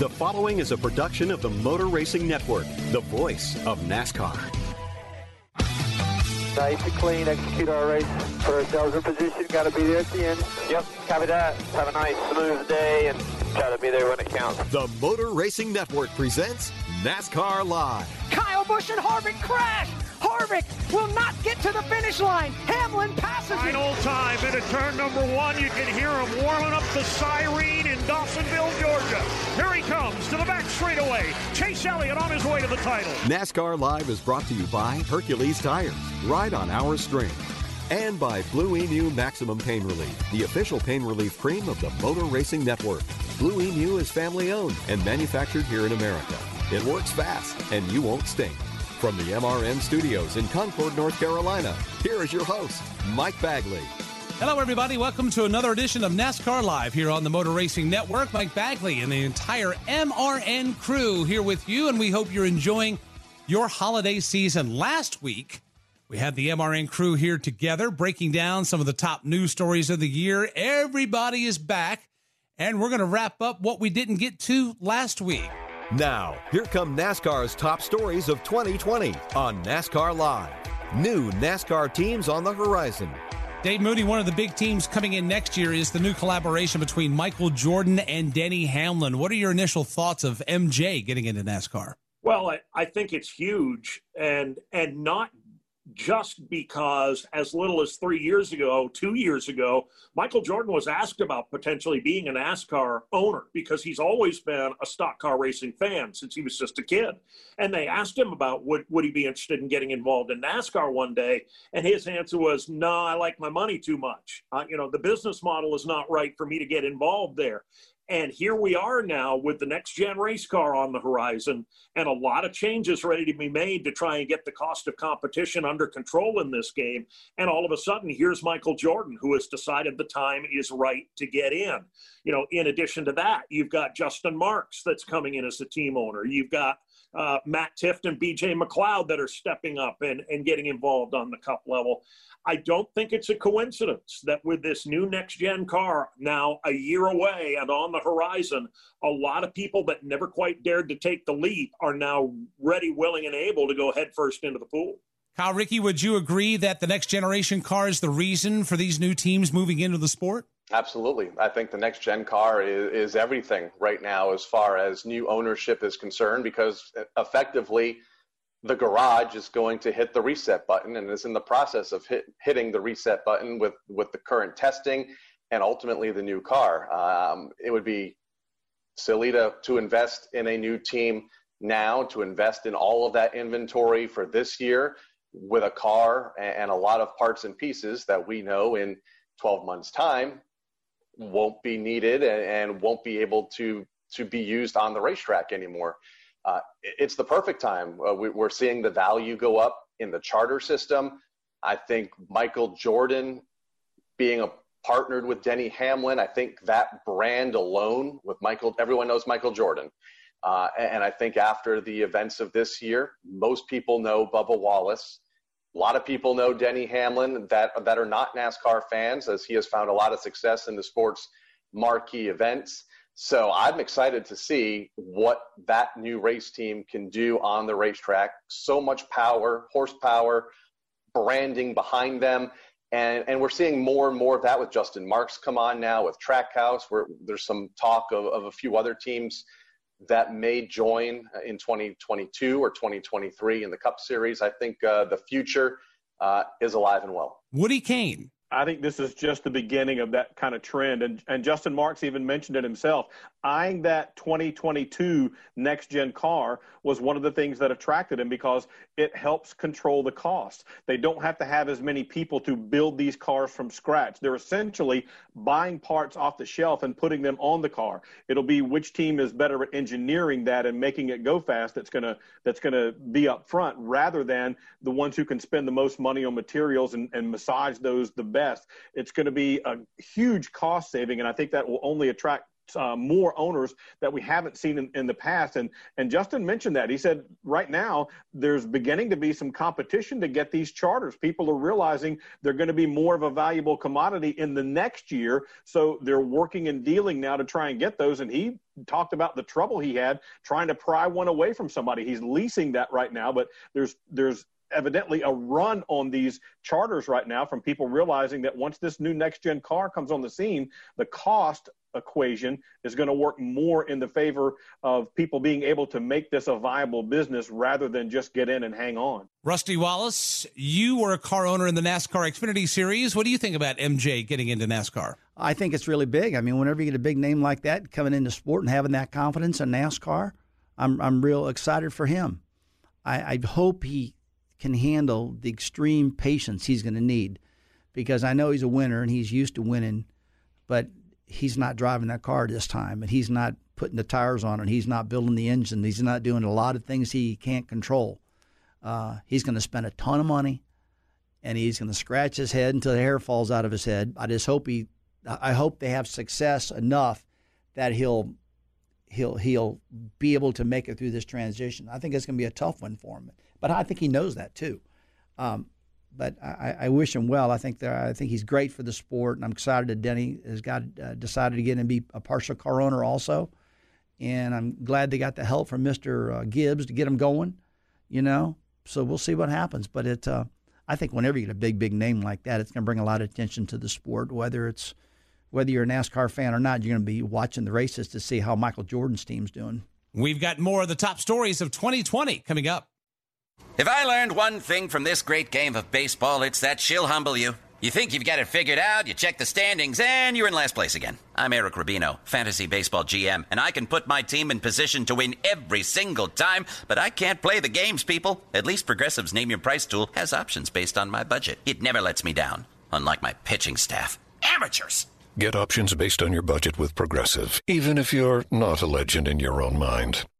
The following is a production of the Motor Racing Network, the voice of NASCAR. Nice and clean, execute our race. Put ourselves in position, got to be there at the end. Yep, copy that. Have a nice, smooth day and try to be there when it counts. The Motor Racing Network presents NASCAR Live. Kyle Busch and Harvick crash. Harvick will not get to the finish line. Hamlin passes him. Final time into turn number one. You can hear him warming up the siren in Dawsonville, Georgia. Here he comes to the back straightaway. Chase Elliott on his way to the title. NASCAR Live is brought to you by Hercules Tires. Ride on our string. And by Blue Emu Maximum Pain Relief, the official pain relief cream of the Motor Racing Network. Blue Emu is family owned and manufactured here in America. It works fast and you won't stink. From the MRN studios in Concord, North Carolina, here is your host, Mike Bagley. Hello, everybody. Welcome to another edition of NASCAR Live here on the Motor Racing Network. Mike Bagley and the entire MRN crew here with you, and we hope you're enjoying your holiday season. Last week, we had the MRN crew here together breaking down some of the top news stories of the year. Everybody is back, and we're going to wrap up what we didn't get to last week. Now, here come NASCAR's top stories of 2020 on NASCAR Live. New NASCAR teams on the horizon. Dave Mooney, one of the big teams coming in next year is the new collaboration between Michael Jordan and Denny Hamlin. What are your initial thoughts of MJ getting into NASCAR? Well, I, I think it's huge and and not just because as little as three years ago, two years ago, Michael Jordan was asked about potentially being a NASCAR owner because he's always been a stock car racing fan since he was just a kid. And they asked him about would, would he be interested in getting involved in NASCAR one day. And his answer was, no, I like my money too much. Uh, you know, the business model is not right for me to get involved there. And here we are now with the next gen race car on the horizon and a lot of changes ready to be made to try and get the cost of competition under control in this game. And all of a sudden, here's Michael Jordan, who has decided the time is right to get in. You know, in addition to that, you've got Justin Marks that's coming in as a team owner. You've got uh, Matt Tifft and BJ McLeod that are stepping up and, and getting involved on the cup level. I don't think it's a coincidence that with this new next gen car now a year away and on the horizon, a lot of people that never quite dared to take the leap are now ready, willing, and able to go headfirst into the pool. Kyle Rickey, would you agree that the next generation car is the reason for these new teams moving into the sport? Absolutely. I think the next gen car is, is everything right now as far as new ownership is concerned because effectively the garage is going to hit the reset button and is in the process of hit, hitting the reset button with, with the current testing and ultimately the new car. Um, it would be silly to, to invest in a new team now, to invest in all of that inventory for this year with a car and, and a lot of parts and pieces that we know in 12 months' time won't be needed and, and won't be able to, to be used on the racetrack anymore uh, it's the perfect time. Uh, we, are seeing the value go up in the charter system. I think Michael Jordan being a partnered with Denny Hamlin, I think that brand alone with Michael, everyone knows Michael Jordan. Uh, and I think after the events of this year, most people know Bubba Wallace. A lot of people know Denny Hamlin that, that are not NASCAR fans, as he has found a lot of success in the sports marquee events. So I'm excited to see what that new race team can do on the racetrack. So much power, horsepower, branding behind them. And, and we're seeing more and more of that with Justin Marks come on now with Trackhouse, where there's some talk of, of a few other teams that may join in 2022 or 2023 in the Cup Series. I think uh, the future uh, is alive and well. Woody Cain I think this is just the beginning of that kind of trend. And, and Justin Marks even mentioned it himself. Eyeing that 2022 next gen car was one of the things that attracted him because it helps control the cost. They don't have to have as many people to build these cars from scratch. They're essentially buying parts off the shelf and putting them on the car. It'll be which team is better at engineering that and making it go fast that's going to that's to be up front rather than the ones who can spend the most money on materials and, and massage those the best. It's going to be a huge cost saving and I think that will only attract uh, more owners that we haven't seen in, in, the past. And and Justin mentioned that he said right now there's beginning to be some competition to get these charters. People are realizing they're going to be more of a valuable commodity in the next year, so they're working and dealing now to try and get those. And he talked about the trouble he had trying to pry one away from somebody. He's leasing that right now, but there's there's evidently a run on these charters right now from people realizing that once this new next gen car comes on the scene, the cost equation is going to work more in the favor of people being able to make this a viable business rather than just get in and hang on. Rusty Wallace, you were a car owner in the NASCAR Xfinity Series. What do you think about MJ getting into NASCAR? I think it's really big. I mean, whenever you get a big name like that coming into sport and having that confidence in NASCAR, I'm I'm real excited for him. I, I hope he can handle the extreme patience he's going to need because I know he's a winner and he's used to winning, but he's not driving that car this time, and he's not putting the tires on, and he's not building the engine. He's not doing a lot of things he can't control. Uh, he's going to spend a ton of money, and he's going to scratch his head until the hair falls out of his head. I just hope he, I hope they have success enough that he'll, he'll, he'll be able to make it through this transition. I think it's going to be a tough one for him, but I think he knows that too. Um, but I, I, wish him well. I think I think he's great for the sport, and I'm excited that Denny has got uh, decided to get and be a partial car owner also. And I'm glad they got the help from Mr. Uh, Gibbs to get him going. You know, so we'll see what happens. But it, uh, I think whenever you get a big, big name like that, it's going to bring a lot of attention to the sport. Whether it's whether you're a NASCAR fan or not, you're going to be watching the races to see how Michael Jordan's team's doing. We've got more of the top stories of 2020 coming up. If I learned one thing from this great game of baseball, it's that she'll humble you. You think you've got it figured out, you check the standings, and you're in last place again. I'm Eric Rubino, Fantasy Baseball GM, and I can put my team in position to win every single time, but I can't play the games, people. At least Progressive's Name Your Price tool has options based on my budget. It never lets me down, unlike my pitching staff. Amateurs! Get options based on your budget with Progressive, even if you're not a legend in your own mind.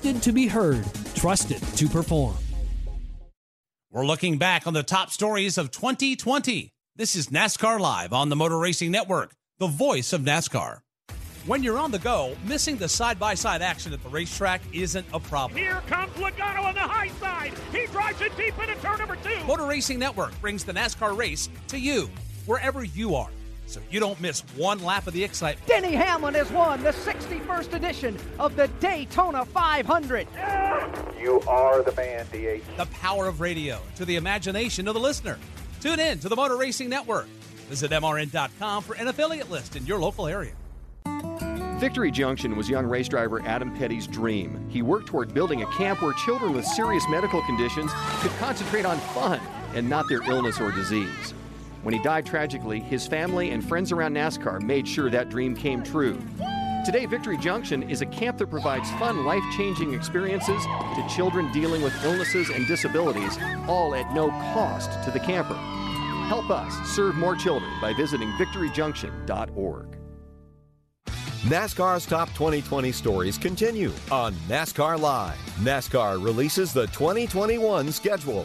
Trusted to be heard, trusted to perform. We're looking back on the top stories of 2020. This is NASCAR Live on the Motor Racing Network, the voice of NASCAR. When you're on the go, missing the side by side action at the racetrack isn't a problem. Here comes Logano on the high side. He drives it deep into turn number two. Motor Racing Network brings the NASCAR race to you, wherever you are so you don't miss one lap of the excitement. Denny Hamlin has won the 61st edition of the Daytona 500. You are the man, DH. The power of radio to the imagination of the listener. Tune in to the Motor Racing Network. Visit MRN.com for an affiliate list in your local area. Victory Junction was young race driver Adam Petty's dream. He worked toward building a camp where children with serious medical conditions could concentrate on fun and not their illness or disease. When he died tragically, his family and friends around NASCAR made sure that dream came true. Today, Victory Junction is a camp that provides fun, life changing experiences to children dealing with illnesses and disabilities, all at no cost to the camper. Help us serve more children by visiting victoryjunction.org. NASCAR's top 2020 stories continue on NASCAR Live. NASCAR releases the 2021 schedule.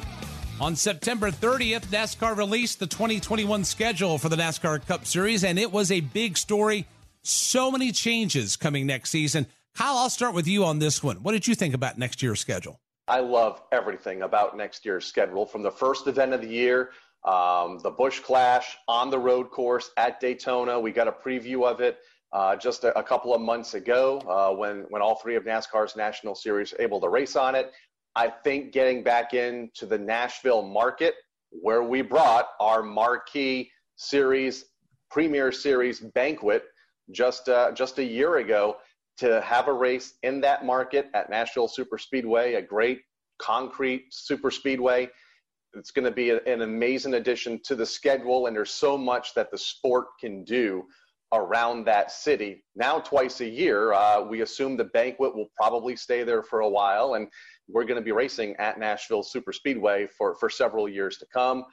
On September 30th, NASCAR released the 2021 schedule for the NASCAR Cup Series, and it was a big story. So many changes coming next season. Kyle, I'll start with you on this one. What did you think about next year's schedule? I love everything about next year's schedule from the first event of the year, um, the Busch Clash on the road course at Daytona. We got a preview of it uh, just a, a, couple of months ago uh, when, when all three of NASCAR's national series able to race on it. I think getting back into the Nashville market where we brought our marquee series, premier series banquet just, uh, just a year ago to have a race in that market at Nashville Super Speedway, a great concrete super speedway. It's going to be an amazing addition to the schedule, and there's so much that the sport can do around that city. Now, twice a year, uh, we assume the banquet will probably stay there for a while, and we're going to be racing at Nashville Super Speedway for, for several years to come.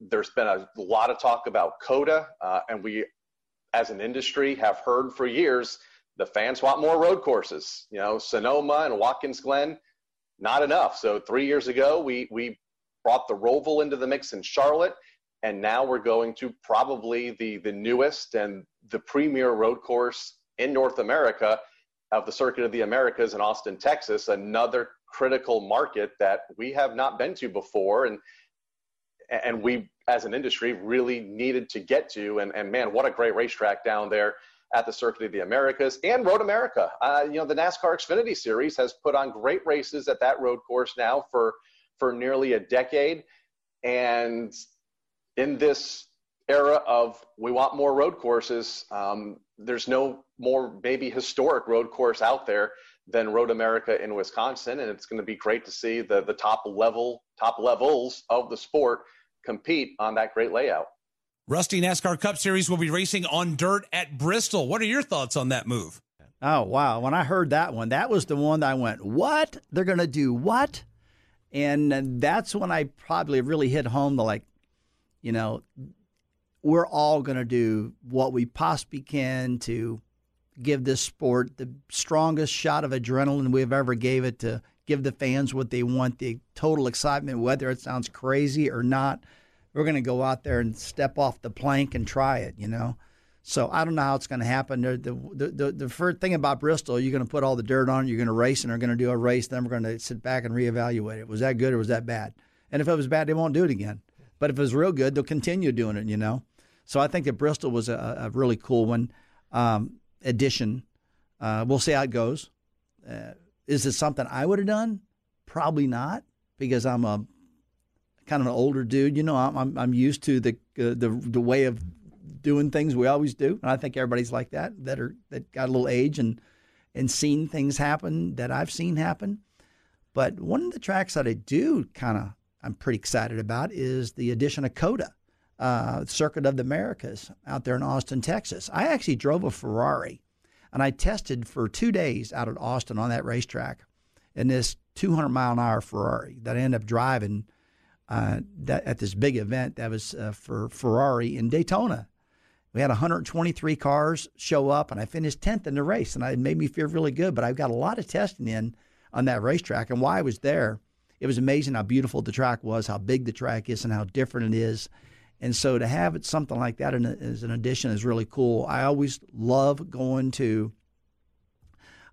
There's been a lot of talk about COTA, uh, and we, as an industry, have heard for years the fans want more road courses. You know, Sonoma and Watkins Glen, not enough. So three years ago, we we brought the Roval into the mix in Charlotte, and now we're going to probably the the newest and the premier road course in North America of the Circuit of the Americas in Austin, Texas, another critical market that we have not been to before, and and we as an industry really needed to get to. And and man, what a great racetrack down there at the Circuit of the Americas and Road America. Uh, you know, the NASCAR Xfinity Series has put on great races at that road course now for for nearly a decade, and in this era of we want more road courses, um, there's no more maybe historic road course out there than Road America in Wisconsin, and it's going to be great to see the the top level top levels of the sport compete on that great layout. Rusty NASCAR Cup Series will be racing on dirt at Bristol. What are your thoughts on that move? Oh, wow. When I heard that one, that was the one that I went, What? They're going to do what? And that's when I probably really hit home the like, you know, we're all going to do what we possibly can to give this sport the strongest shot of adrenaline we've ever gave it to give the fans what they want, the total excitement, whether it sounds crazy or not we're going to go out there and step off the plank and try it, you know. So I don't know how it's going to happen. The, the, the, the first thing about Bristol, you're going to put all the dirt on, you're going to race, and they're going to do a race. Then we're going to sit back and reevaluate it. Was that good or was that bad? And if it was bad, they won't do it again. But if it was real good, they'll continue doing it, you know. So I think that Bristol was a, a really cool one um, addition. Uh, we'll see how it goes. Uh, is it something I would have done? Probably not, because I'm a kind of an older dude. You know, I'm I'm, I'm used to the uh, the the way of doing things we always do, and I think everybody's like that that are that got a little age and and seen things happen that I've seen happen. But one of the tracks that I do kind of I'm pretty excited about is the addition of COTA, uh, Circuit of the Americas, out there in Austin, Texas. I actually drove a Ferrari, and I tested for two days out at Austin on that racetrack in this 200 mile an hour Ferrari that I ended up driving uh, that, at this big event that was uh, for Ferrari in Daytona. We had 123 cars show up, and I finished 10th in the race, and it made me feel really good. But I've got a lot of testing in on that racetrack, and why I was there, it was amazing how beautiful the track was, how big the track is, and how different it is. And so to have it, something like that as an addition is really cool. I always love going to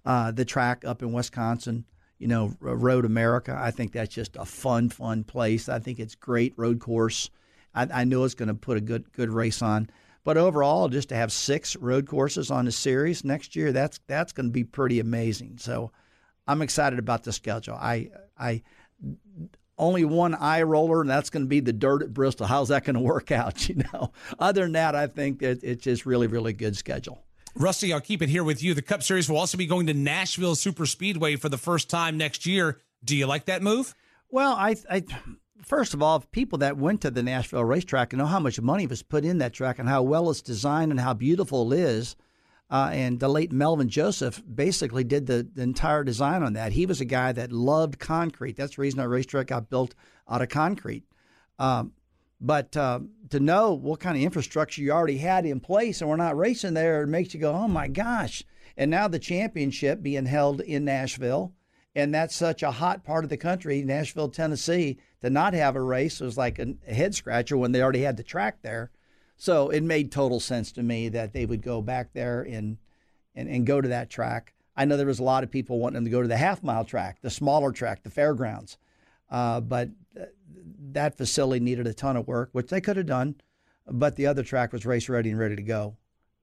uh, the track up in Wisconsin you know, Road America. I think that's just a fun, fun place. I think it's great road course. I, I know it's going to put a good, good race on. But overall, just to have six road courses on the series next year, that's that's going to be pretty amazing. So, I'm excited about the schedule. I I only one eye roller, and that's going to be the dirt at Bristol. How's that going to work out? You know, other than that, I think that it's just really, really good schedule. Rusty, I'll keep it here with you. The Cup Series will also be going to Nashville Super Speedway for the first time next year. Do you like that move? Well, I, I first of all, people that went to the Nashville racetrack and know how much money was put in that track and how well it's designed and how beautiful it is. Uh, and the late Melvin Joseph basically did the, the, entire design on that. He was a guy that loved concrete. That's the reason our racetrack got built out of concrete. Um, but uh, to know what kind of infrastructure you already had in place and we're not racing there, it makes you go, oh my gosh. And now the championship being held in Nashville, and that's such a hot part of the country, Nashville, Tennessee, to not have a race was like a head scratcher when they already had the track there. So it made total sense to me that they would go back there and, and, and go to that track. I know there was a lot of people wanting them to go to the half mile track, the smaller track, the fairgrounds. Uh, but that facility needed a ton of work, which they could have done. But the other track was race ready and ready to go.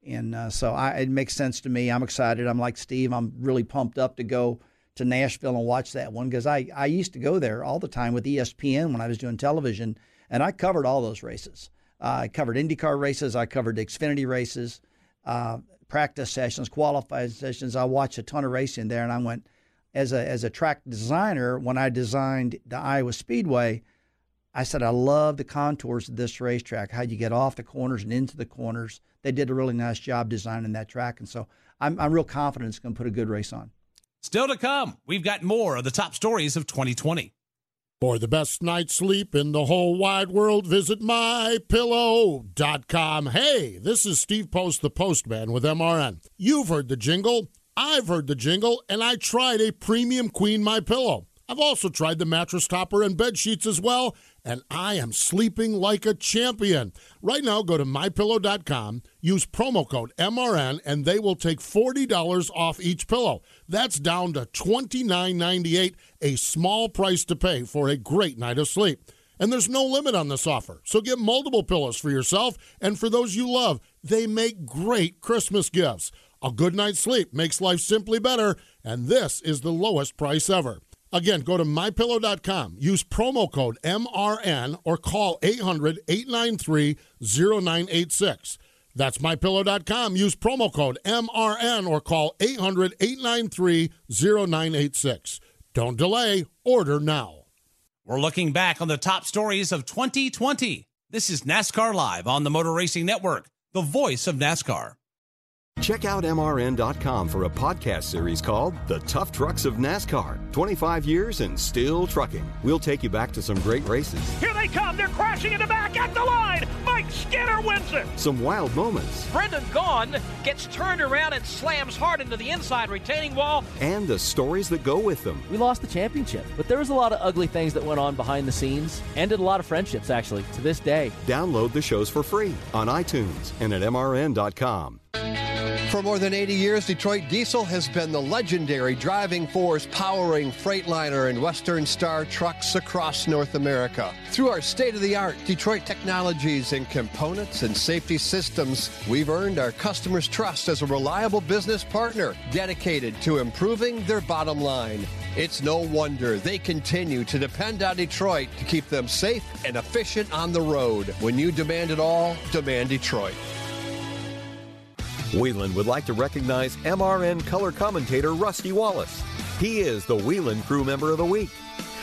And uh, so I, it makes sense to me. I'm excited. I'm like Steve. I'm really pumped up to go to Nashville and watch that one because I, I used to go there all the time with ESPN when I was doing television, and I covered all those races. I covered IndyCar races. I covered Xfinity races, uh, practice sessions, qualified sessions. I watched a ton of racing there, and I went as a as a track designer when I designed the Iowa Speedway. I said I love the contours of this racetrack, how you get off the corners and into the corners. They did a really nice job designing that track, and so I'm I'm real confident it's going to put a good race on. Still to come, we've got more of the top stories of 2020. For the best night's sleep in the whole wide world, visit mypillow.com. Hey, this is Steve Post, the postman with MRN. You've heard the jingle. I've heard the jingle, and I tried a premium queen my pillow. I've also tried the mattress topper and bed sheets as well, and I am sleeping like a champion. Right now, go to mypillow.com, use promo code MRN, and they will take $40 off each pillow. That's down to $29.98, a small price to pay for a great night of sleep. And there's no limit on this offer. So get multiple pillows for yourself and for those you love. They make great Christmas gifts. A good night's sleep makes life simply better, and this is the lowest price ever. Again, go to mypillow.com, use promo code MRN, or call 800 893 0986. That's mypillow.com. Use promo code MRN or call 800 893 0986. Don't delay, order now. We're looking back on the top stories of 2020. This is NASCAR Live on the Motor Racing Network, the voice of NASCAR. Check out MRN.com for a podcast series called The Tough Trucks of NASCAR 25 years and still trucking. We'll take you back to some great races. Here they come. They're crashing in the back at the line. Mike Skinner wins it. Some wild moments. Brendan Gaughan gets turned around and slams hard into the inside retaining wall. And the stories that go with them. We lost the championship, but there was a lot of ugly things that went on behind the scenes. Ended a lot of friendships, actually, to this day. Download the shows for free on iTunes and at MRN.com. For more than 80 years, Detroit Diesel has been the legendary driving force powering Freightliner and Western Star trucks across North America. Through our state of the art Detroit technologies and components and safety systems, we've earned our customers' trust as a reliable business partner dedicated to improving their bottom line. It's no wonder they continue to depend on Detroit to keep them safe and efficient on the road. When you demand it all, demand Detroit. Whelen would like to recognize MRN color commentator Rusty Wallace. He is the Whelen Crew Member of the Week.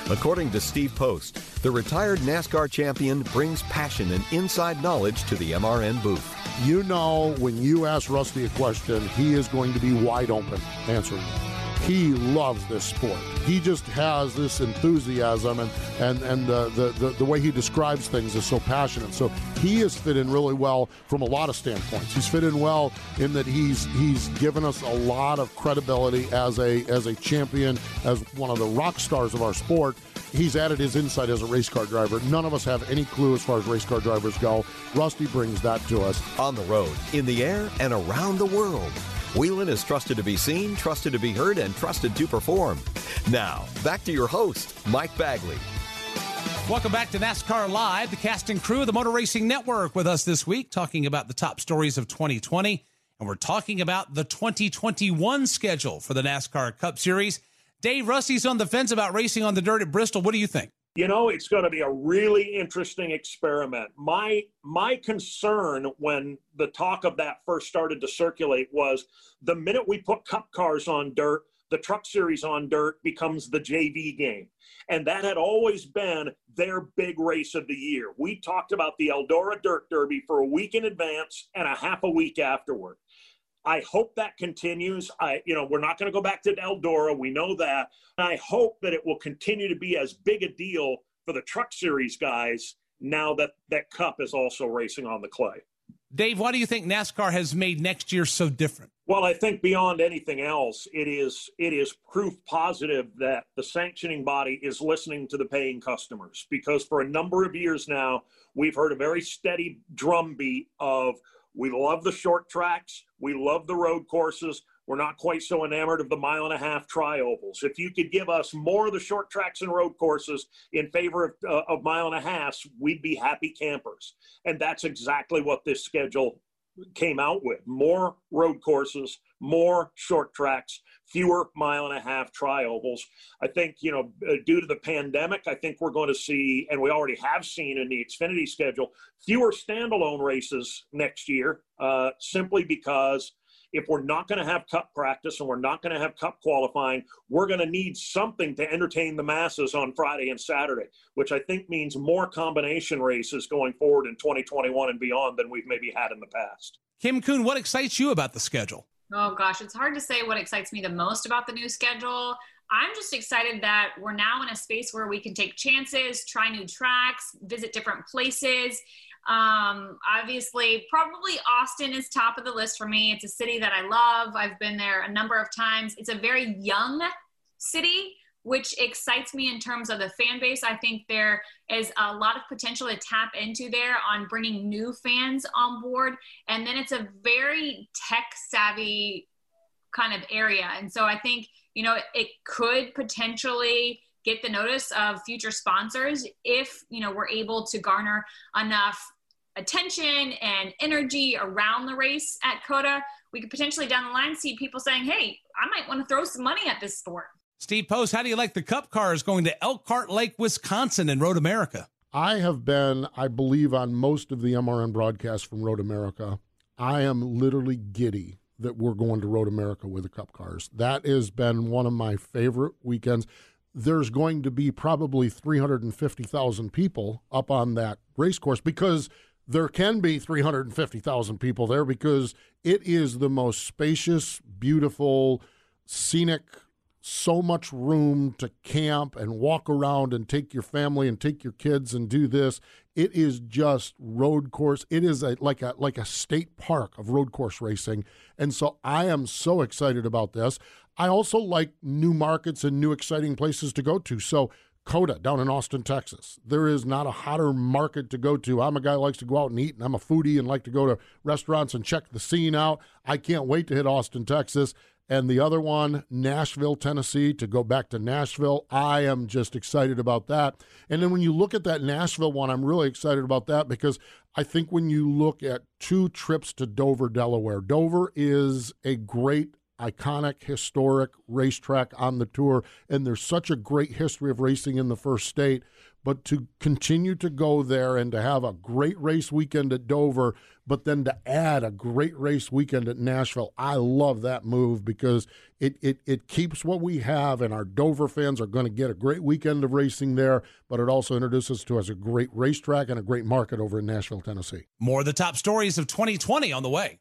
According to Steve Post, the retired NASCAR champion brings passion and inside knowledge to the MRN booth. You know, when you ask Rusty a question, he is going to be wide open answering it he loves this sport. He just has this enthusiasm, and and and uh, the, the the way he describes things is so passionate. So he has fit in really well from a lot of standpoints. He's fit in well in that he's he's given us a lot of credibility as a as a champion, as one of the rock stars of our sport. He's added his insight as a race car driver. None of us have any clue as far as race car drivers go. Rusty brings that to us. On the road, in the air, and around the world. Whelen is trusted to be seen, trusted to be heard, and trusted to perform. Now, back to your host, Mike Bagley. Welcome back to NASCAR Live, the cast and crew of the Motor Racing Network with us this week, talking about the top stories of 2020. And we're talking about the 2021 schedule for the NASCAR Cup Series. Dave Rusty's on the fence about racing on the dirt at Bristol. What do you think? You know, it's going to be a really interesting experiment. My my concern when the talk of that first started to circulate was the minute we put cup cars on dirt, the truck series on dirt becomes the JV game. And that had always been their big race of the year. We talked about the Eldora Dirt Derby for a week in advance and a half a week afterward. I hope that continues. I, you know, we're not going to go back to Eldora. We know that. I hope that it will continue to be as big a deal for the Truck Series guys now that that Cup is also racing on the clay. Dave, why do you think NASCAR has made next year so different? Well, I think beyond anything else, it is it is proof positive that the sanctioning body is listening to the paying customers because for a number of years now, we've heard a very steady drumbeat of we love the short tracks. We love the road courses, We're not quite so enamored of the mile and a half tri-ovals. If you could give us more of the short tracks and road courses in favor of, uh, of mile and a halves, we'd be happy campers. And that's exactly what this schedule came out with more road courses, more short tracks, fewer mile and a half tri-ovals. I think, you know, uh, due to the pandemic, I think we're going to see, and we already have seen in the Xfinity schedule, fewer standalone races next year, uh, simply because if we're not going to have cup practice and we're not going to have cup qualifying, we're going to need something to entertain the masses on Friday and Saturday, which I think means more combination races going forward in 2021 and beyond than we've maybe had in the past. Kim Coon, what excites you about the schedule? Oh gosh, it's hard to say what excites me the most about the new schedule. I'm just excited that we're now in a space where we can take chances, try new tracks, visit different places. Um, obviously, probably Austin is top of the list for me. It's a city that I love. I've been there a number of times. It's a very young city, which excites me in terms of the fan base. I think there is a lot of potential to tap into there on bringing new fans on board. And then it's a very tech savvy kind of area. And so I think, you know, it could potentially get the notice of future sponsors if you know we're able to garner enough attention and energy around the race at COTA we could potentially down the line see people saying, "Hey, I might want to throw some money at this sport." Steve Post, how do you like the Cup cars going to Elkhart Lake, Wisconsin, and Road America? I have been, I believe, on most of the MRN broadcasts from Road America. I am literally giddy that we're going to Road America with the Cup cars. That has been one of my favorite weekends there's going to be probably 350,000 people up on that race course because there can be 350,000 people there because it is the most spacious, beautiful, scenic, so much room to camp and walk around and take your family and take your kids and do this. It is just road course. It is a, like a like a state park of road course racing. And so I am so excited about this. I also like new markets and new exciting places to go to. So, COTA down in Austin, Texas. There is not a hotter market to go to. I'm a guy who likes to go out and eat, and I'm a foodie and like to go to restaurants and check the scene out. I can't wait to hit Austin, Texas. And the other one, Nashville, Tennessee, to go back to Nashville. I am just excited about that. And then when you look at that Nashville one, I'm really excited about that because I think when you look at two trips to Dover, Delaware, Dover is a great iconic, historic racetrack on the tour, and there's such a great history of racing in the first state. But to continue to go there and to have a great race weekend at Dover, but then to add a great race weekend at Nashville, I love that move because it, it, it keeps what we have, and our Dover fans are going to get a great weekend of racing there, but it also introduces to us a great racetrack and a great market over in Nashville, Tennessee. More of the top stories of 2020 on the way.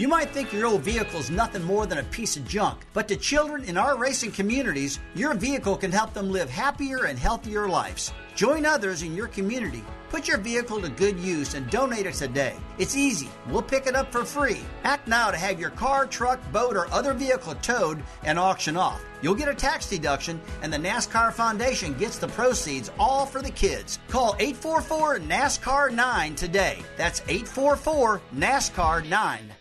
You might think your old vehicle is nothing more than a piece of junk, but to children in our racing communities, your vehicle can help them live happier and healthier lives. Join others in your community. Put your vehicle to good use and donate it today. It's easy. We'll pick it up for free. Act now to have your car, truck, boat, or other vehicle towed and auctioned off. You'll get a tax deduction, and the NASCAR Foundation gets the proceeds all for the kids. Call 844 NASCAR 9 today. That's 844 NASCAR 9.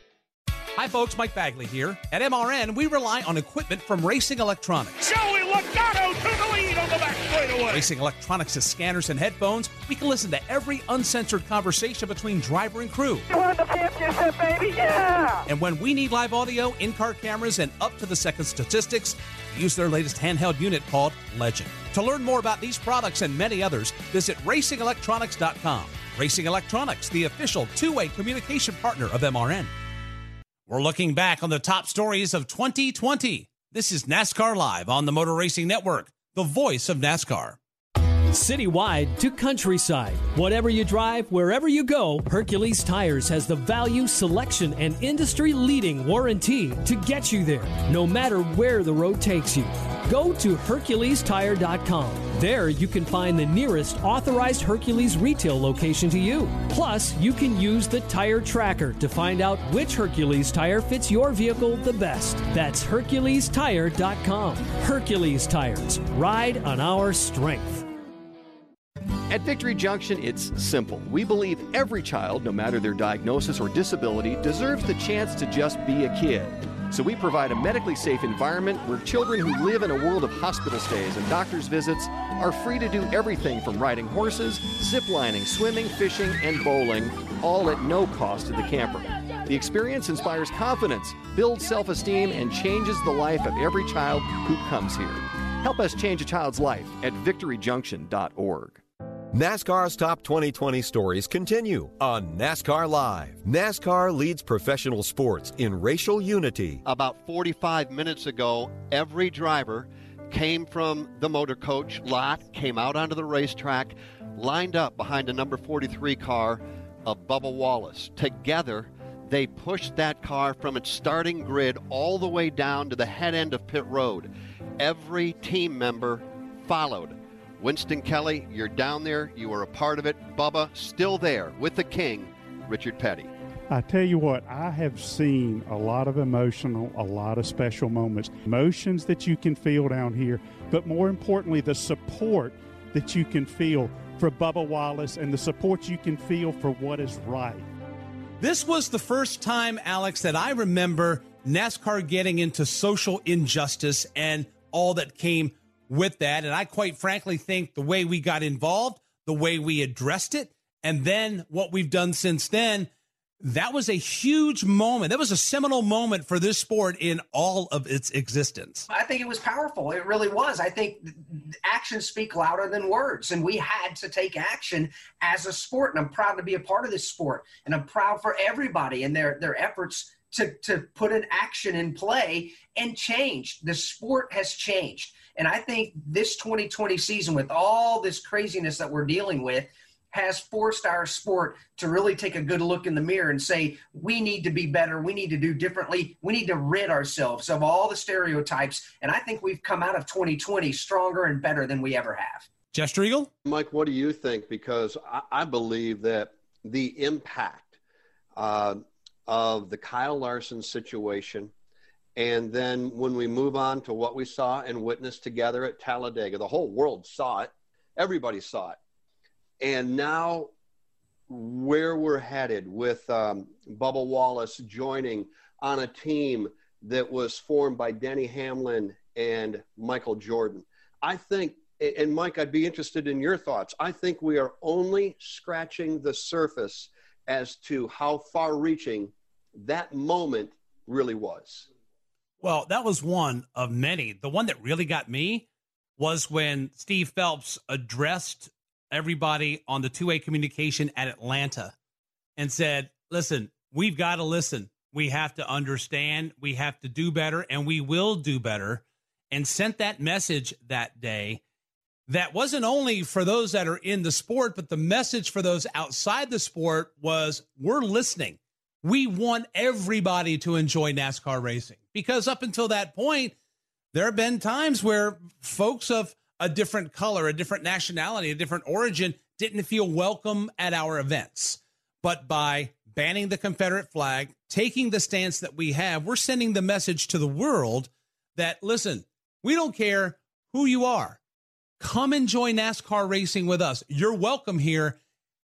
Hi, folks. Mike Bagley here. At MRN, we rely on equipment from Racing Electronics. Joey Logano to the lead on the back straightaway. Racing Electronics has scanners and headphones. We can listen to every uncensored conversation between driver and crew. You won the championship, baby! Yeah! And when we need live audio, in-car cameras, and up-to-the-second statistics, use their latest handheld unit called Legend. To learn more about these products and many others, visit racingelectronics.com. Racing Electronics, the official two-way communication partner of MRN. We're looking back on the top stories of 2020. This is NASCAR Live on the Motor Racing Network, the voice of NASCAR. Citywide to countryside. Whatever you drive, wherever you go, Hercules Tires has the value, selection, and industry leading warranty to get you there, no matter where the road takes you. Go to HerculesTire.com. There you can find the nearest authorized Hercules retail location to you. Plus, you can use the tire tracker to find out which Hercules tire fits your vehicle the best. That's HerculesTire.com. Hercules Tires. Ride on our strength. At Victory Junction, it's simple. We believe every child, no matter their diagnosis or disability, deserves the chance to just be a kid. So we provide a medically safe environment where children who live in a world of hospital stays and doctor's visits are free to do everything from riding horses, ziplining, swimming, fishing, and bowling, all at no cost to the camper. The experience inspires confidence, builds self esteem, and changes the life of every child who comes here. Help us change a child's life at victoryjunction.org. NASCAR's top 2020 stories continue on NASCAR Live. NASCAR leads professional sports in racial unity. About 45 minutes ago, every driver came from the motor coach lot, came out onto the racetrack, lined up behind a number 43 car of Bubba Wallace. Together, they pushed that car from its starting grid all the way down to the head end of pit road. Every team member followed. Winston Kelley, you're down there. You are a part of it. Bubba, still there with the king, Richard Petty. I tell you what, I have seen a lot of emotional, a lot of special moments, emotions that you can feel down here, but more importantly, the support that you can feel for Bubba Wallace and the support you can feel for what is right. This was the first time, Alex, that I remember NASCAR getting into social injustice and all that came with that. And I quite frankly think the way we got involved, the way we addressed it, and then what we've done since then, that was a huge moment. That was a seminal moment for this sport in all of its existence. I think it was powerful. It really was. I think actions speak louder than words, and we had to take action as a sport. And I'm proud to be a part of this sport, and I'm proud for everybody and their their efforts to to put an action in play and change. The sport has changed. And I think this 2020 season, with all this craziness that we're dealing with, has forced our sport to really take a good look in the mirror and say, we need to be better. We need to do differently. We need to rid ourselves of all the stereotypes. And I think we've come out of 2020 stronger and better than we ever have. Jeff Striegel? Mike, what do you think? Because I, I believe that the impact uh, of the Kyle Larson situation and then when we move on to what we saw and witnessed together at Talladega, the whole world saw it, everybody saw it. And now, where we're headed with um, Bubba Wallace joining on a team that was formed by Denny Hamlin and Michael Jordan. I think, and Mike, I'd be interested in your thoughts. I think we are only scratching the surface as to how far reaching that moment really was. Well, that was one of many. The one that really got me was when Steve Phelps addressed everybody on the two way communication at Atlanta and said, listen, we've got to listen. We have to understand. We have to do better, and we will do better. And sent that message that day that wasn't only for those that are in the sport, but the message for those outside the sport was we're listening. We want everybody to enjoy NASCAR racing because up until that point, there have been times where folks of a different color, a different nationality, a different origin didn't feel welcome at our events. But by banning the Confederate flag, taking the stance that we have, we're sending the message to the world that listen, we don't care who you are. Come enjoy NASCAR racing with us. You're welcome here.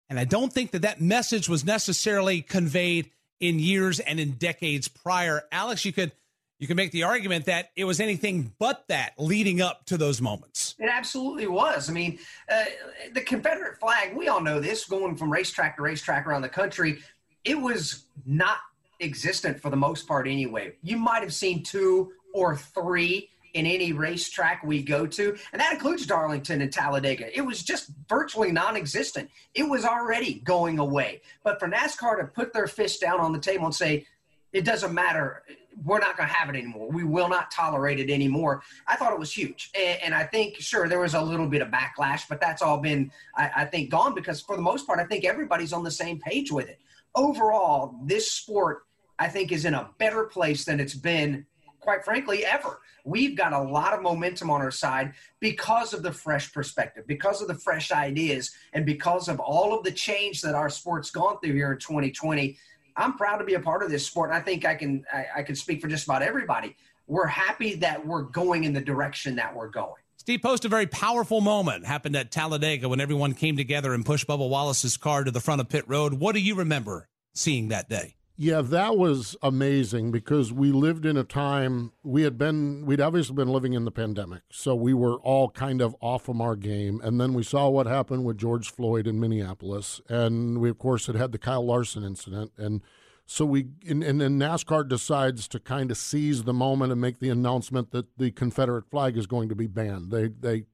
And I don't think that that message was necessarily conveyed in years and in decades prior. Alex, you could you can make the argument that it was anything but that leading up to those moments. It absolutely was. I mean, uh, the Confederate flag, we all know this, going from racetrack to racetrack around the country, it was not existent for the most part anyway. You might have seen two or three in any racetrack we go to, and that includes Darlington and Talladega. It was just virtually non existent. It was already going away. But for NASCAR to put their fist down on the table and say, it doesn't matter, we're not going to have it anymore. We will not tolerate it anymore. I thought it was huge. And, and, I think, sure, there was a little bit of backlash, but that's all been, I, I think, gone because for the most part, I think everybody's on the same page with it. Overall, this sport, I think, is in a better place than it's been, quite frankly, ever we've got a lot of momentum on our side because of the fresh perspective, because of the fresh ideas, and because of all of the change that our sport's gone through here in 2020. I'm proud to be a part of this sport. And I think I can I, I can speak for just about everybody. We're happy that we're going in the direction that we're going. Steve Post, a very powerful moment happened at Talladega when everyone came together and pushed Bubba Wallace's car to the front of pit road. What do you remember seeing that day? Yeah, that was amazing because we lived in a time we had been we'd obviously been living in the pandemic. So we were all kind of off from our game and then we saw what happened with George Floyd in Minneapolis and we of course had had the Kyle Larson incident and so we and, and then NASCAR decides to kind of seize the moment and make the announcement that the Confederate flag is going to be banned. They they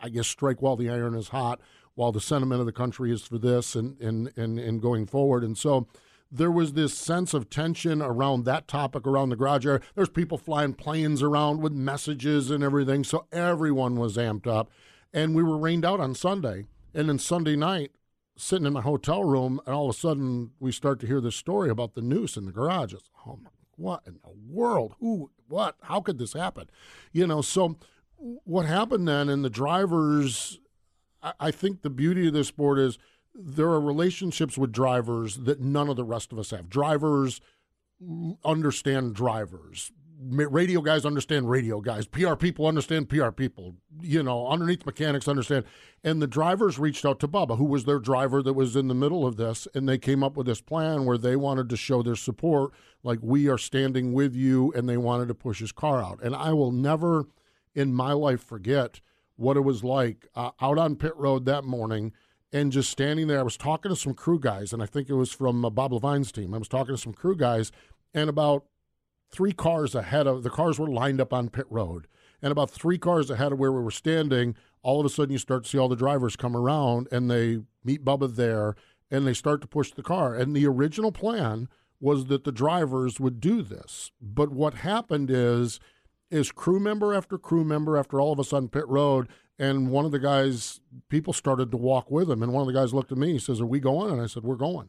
I guess strike while the iron is hot, while the sentiment of the country is for this and and and, and going forward. And so there was this sense of tension around that topic around the garage area. There's people flying planes around with messages and everything, so everyone was amped up. And we were rained out on Sunday. And then Sunday night, sitting in my hotel room, and all of a sudden we start to hear this story about the noose in the garage. It's, oh, my, what in the world? Who? What? How could this happen? You know. So what happened then? And the drivers, I, I think the beauty of this sport is there are relationships with drivers that none of the rest of us have. Drivers understand drivers. Radio guys understand radio guys. PR people understand PR people. You know, underneath mechanics understand. And the drivers reached out to Bubba, who was their driver that was in the middle of this, and they came up with this plan where they wanted to show their support, like we are standing with you, and they wanted to push his car out. And I will never in my life forget what it was like uh, out on pit road that morning and just standing there. I was talking to some crew guys, and I think it was from uh, Bob Leavine's team. I was talking to some crew guys, and about three cars ahead of the cars were lined up on pit road, and about three cars ahead of where we were standing, all of a sudden you start to see all the drivers come around, and they meet Bubba there, and they start to push the car. And the original plan was that the drivers would do this, but what happened is is crew member after crew member after all of us on pit road and one of the guys, people started to walk with him. And one of the guys looked at me. He says, Are we going? And I said, We're going.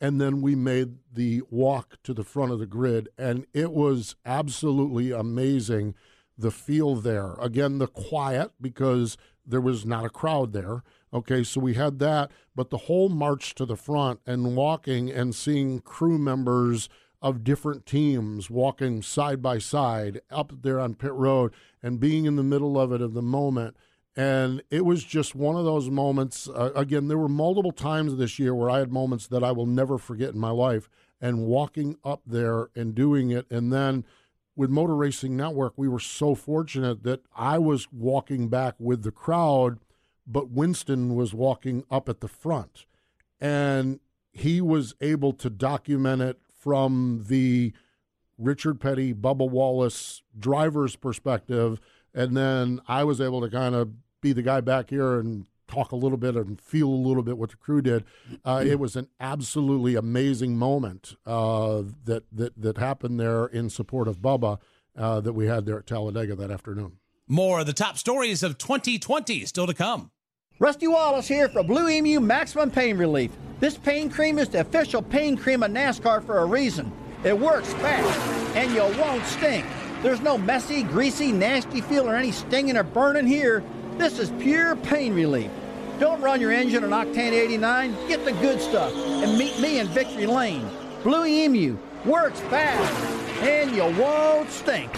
And then we made the walk to the front of the grid. And it was absolutely amazing the feel there. Again, the quiet because there was not a crowd there. Okay, so we had that. But the whole march to the front and walking and seeing crew members of different teams walking side by side up there on pit road and being in the middle of it of the moment and it was just one of those moments. Uh, again, there were multiple times this year where I had moments that I will never forget in my life. And walking up there and doing it. And then with Motor Racing Network, we were so fortunate that I was walking back with the crowd, but Winston was walking up at the front. And he was able to document it from the Richard Petty, Bubba Wallace driver's perspective and then I was able to kind of be the guy back here and talk a little bit and feel a little bit what the crew did. Uh, it was an absolutely amazing moment uh, that, that that happened there in support of Bubba uh, that we had there at Talladega that afternoon. More of the top stories of 2020 still to come. Rusty Wallace here for Blue Emu Maximum Pain Relief. This pain cream is the official pain cream of NASCAR for a reason. It works fast and you won't stink. There's no messy, greasy, nasty feel or any stinging or burning here. This is pure pain relief. Don't run your engine on Octane 89. Get the good stuff and meet me in Victory Lane. Blue Emu works fast and you won't stink.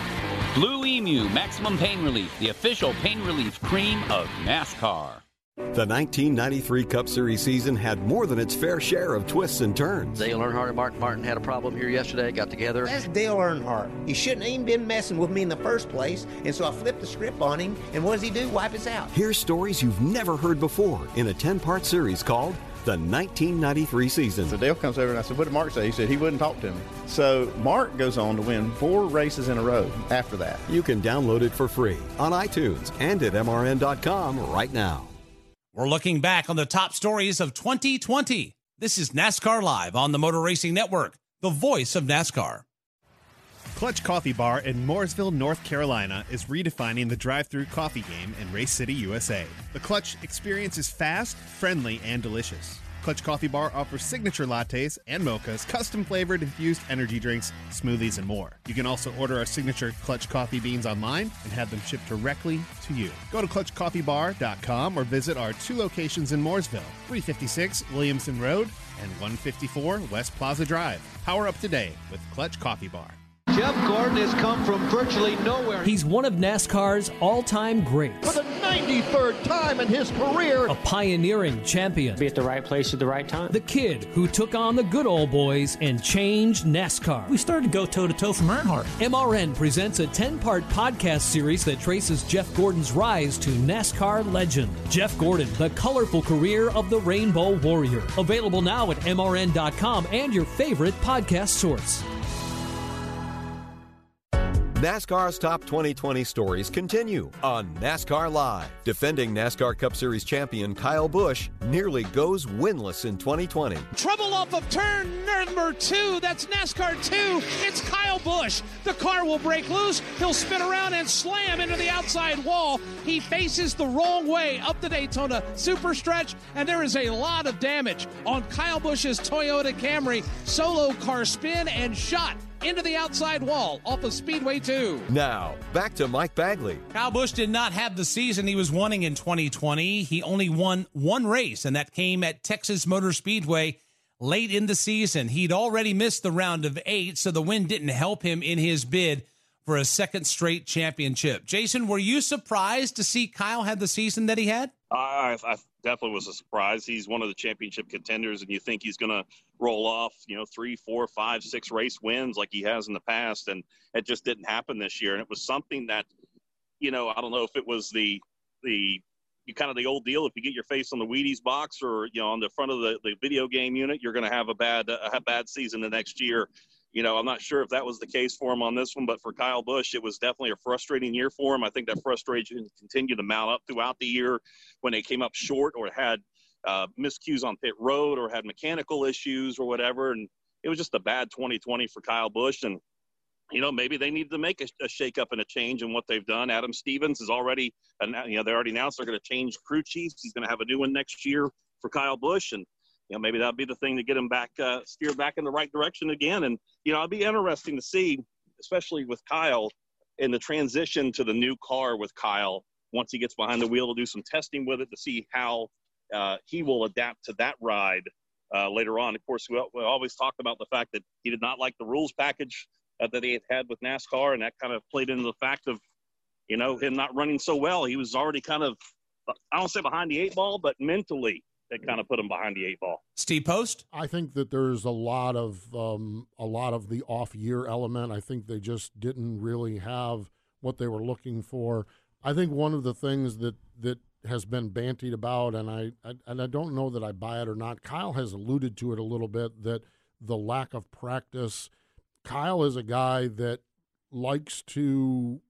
Blue Emu Maximum Pain Relief, the official pain relief cream of NASCAR. The 1993 Cup Series season had more than its fair share of twists and turns. Dale Earnhardt and Mark Martin had a problem here yesterday, got together. That's Dale Earnhardt. He shouldn't have even been messing with me in the first place, and so I flipped the script on him, and what does he do? Wipe us out. Here's stories you've never heard before in a 10 part series called the 1993 season. So Dale comes over and I said, What did Mark say? He said he wouldn't talk to me. So Mark goes on to win four races in a row after that. You can download it for free on iTunes and at MRN.com right now. We're looking back on the top stories of 2020. This is NASCAR Live on the Motor Racing Network, the voice of NASCAR. Clutch Coffee Bar in Mooresville, North Carolina is redefining the drive through coffee game in Race City, USA. The Clutch experience is fast, friendly, and delicious. Clutch Coffee Bar offers signature lattes and mochas, custom flavored infused energy drinks, smoothies, and more. You can also order our signature Clutch Coffee beans online and have them shipped directly to you. Go to clutchcoffeebar.com or visit our two locations in Mooresville 356 Williamson Road and 154 West Plaza Drive. Power up today with Clutch Coffee Bar. Jeff Gordon has come from virtually nowhere. He's one of NASCAR's all time greats. For the 93rd time in his career. A pioneering champion. Be at the right place at the right time. The kid who took on the good old boys and changed NASCAR. We started to go toe to toe from Earnhardt. MRN presents a 10 part podcast series that traces Jeff Gordon's rise to NASCAR legend. Jeff Gordon, the colorful career of the Rainbow Warrior. Available now at MRN.com and your favorite podcast source. NASCAR's top 2020 stories continue on NASCAR Live. Defending NASCAR Cup Series champion Kyle Busch nearly goes winless in 2020. Trouble off of turn number two. That's NASCAR 2. It's Kyle Busch. The car will break loose. He'll spin around and slam into the outside wall. He faces the wrong way up the Daytona super stretch, and there is a lot of damage on Kyle Busch's Toyota Camry. Solo car spin and shot into the outside wall off of Speedway 2. Now, back to Mike Bagley. Kyle Busch did not have the season he was wanting in 2020. He only won one race, and that came at Texas Motor Speedway late in the season. He'd already missed the round of eight, so the win didn't help him in his bid for a second straight championship. Jason, were you surprised to see Kyle have the season that he had? I, I definitely was a surprise. He's one of the championship contenders, and you think he's going to roll off, you know, three, four, five, six race wins like he has in the past, and it just didn't happen this year. And it was something that, you know, I don't know if it was the the you kind of the old deal. If you get your face on the Wheaties box or you know on the front of the, the video game unit, you're going to have a bad a bad season the next year. You know, I'm not sure if that was the case for him on this one, but for Kyle Busch, it was definitely a frustrating year for him. I think that frustration continued to mount up throughout the year when they came up short or had uh, miscues on pit road or had mechanical issues or whatever. And it was just a bad 2020 for Kyle Busch. And, you know, maybe they need to make a, a shakeup and a change in what they've done. Adam Stevens is already, you know, they already announced they're going to change crew chiefs. He's going to have a new one next year for Kyle Busch. And, you know, maybe that'll be the thing to get him back, uh, steer back in the right direction again. And, you know, it'd be interesting to see, especially with Kyle, in the transition to the new car with Kyle once he gets behind the wheel to do some testing with it to see how uh, he will adapt to that ride uh, later on. Of course, we, we, always talked about the fact that he did not like the rules package uh, that he had had with NASCAR, and that kind of played into the fact of, you know, him not running so well. He was already kind of, I don't say behind the eight ball, but mentally that kind of put him behind the eight ball. Steve Post. I think that there's a lot of um, a lot of the off year element. I think they just didn't really have what they were looking for. I think one of the things that that has been bantied about, and I, I and I don't know that I buy it or not. Kyle has alluded to it a little bit that the lack of practice. Kyle is a guy that likes to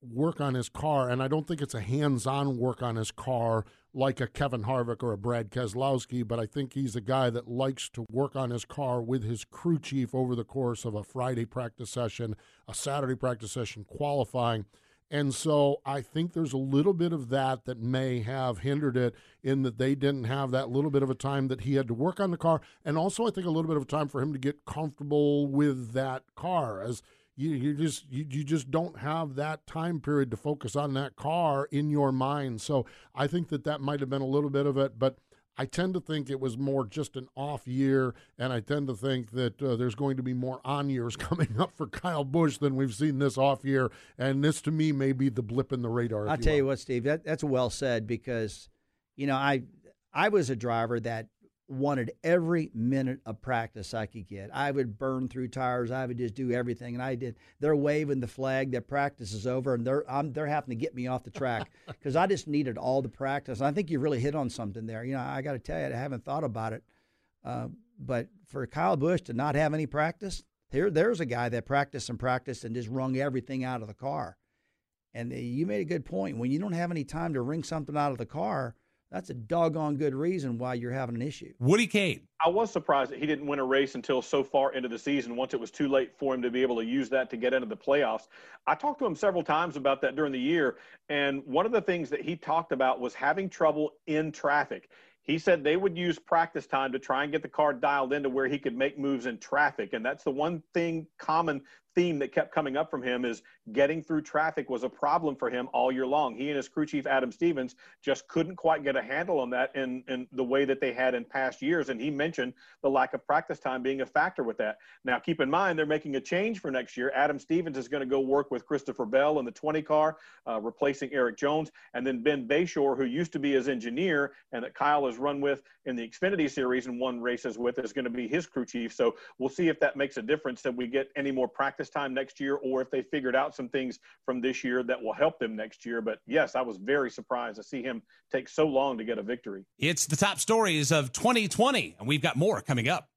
work on his car, and I don't think it's a hands-on work on his car like a Kevin Harvick or a Brad Keselowski, but I think he's a guy that likes to work on his car with his crew chief over the course of a Friday practice session, a Saturday practice session, qualifying. And so I think there's a little bit of that that may have hindered it in that they didn't have that little bit of a time that he had to work on the car. And also, I think a little bit of time for him to get comfortable with that car. As you, you just you, you just don't have that time period to focus on that car in your mind. So I think that that might have been a little bit of it, but I tend to think it was more just an off year, and I tend to think that uh, there's going to be more on years coming up for Kyle Busch than we've seen this off year. And this, to me, may be the blip in the radar. I'll you tell will. you what, Steve, that, that's well said because, you know, I I was a driver that wanted every minute of practice I could get. I would burn through tires. I would just do everything, and I did. They're waving the flag that practice is over, and they're I'm, they're having to get me off the track because I just needed all the practice. And I think you really hit on something there. You know, I got to tell you, I haven't thought about it, uh, but for Kyle Busch to not have any practice, here there's a guy that practiced and practiced and just wrung everything out of the car. And uh, you made a good point. When you don't have any time to wring something out of the car that's a doggone good reason why you're having an issue. Woody Cain. I was surprised that he didn't win a race until so far into the season, once it was too late for him to be able to use that to get into the playoffs. I talked to him several times about that during the year, and one of the things that he talked about was having trouble in traffic. He said they would use practice time to try and get the car dialed into where he could make moves in traffic. And that's the one thing common theme that kept coming up from him is getting through traffic was a problem for him all year long. He and his crew chief Adam Stevens just couldn't quite get a handle on that in, in the way that they had in past years. And he mentioned the lack of practice time being a factor with that. Now, keep in mind, they're making a change for next year. Adam Stevens is going to go work with Christopher Bell in the 20 car, uh, replacing Erik Jones. And then Ben Beshore, who used to be his engineer and that Kyle has run with in the Xfinity series and won races with, is going to be his crew chief. So we'll see if that makes a difference that we get any more practice time next year or if they figured out some things from this year that will help them next year. But yes, I was very surprised to see him take so long to get a victory. It's the top stories of 2020, and we've got more coming up.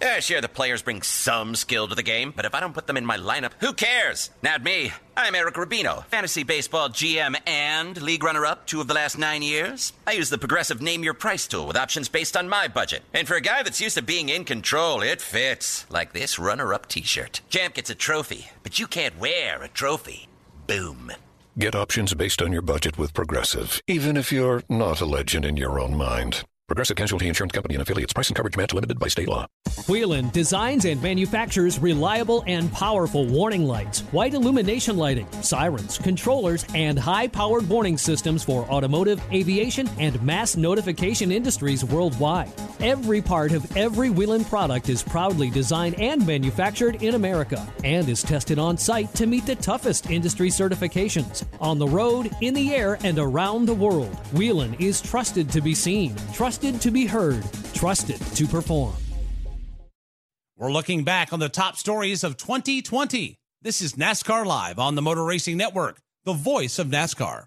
Yeah, sure, the players bring some skill to the game, but if I don't put them in my lineup, who cares? Not me. I'm Eric Rubino, fantasy baseball GM and league runner up two of the last nine years. I use the progressive name your price tool with options based on my budget. And for a guy that's used to being in control, it fits. Like this runner up t shirt. Champ gets a trophy, but you can't wear a trophy. Boom. Get options based on your budget with Progressive, even if you're not a legend in your own mind. Progressive Casualty Insurance Company and affiliates. Price and coverage match limited by state law. Whelen designs and manufactures reliable and powerful warning lights, white illumination lighting, sirens, controllers, and high-powered warning systems for automotive, aviation, and mass notification industries worldwide. Every part of every Whelen product is proudly designed and manufactured in America and is tested on site to meet the toughest industry certifications on the road, in the air, and around the world. Whelen is trusted to be seen, trusted to be heard, trusted to perform. We're looking back on the top stories of 2020. This is NASCAR Live on the Motor Racing Network, the voice of NASCAR.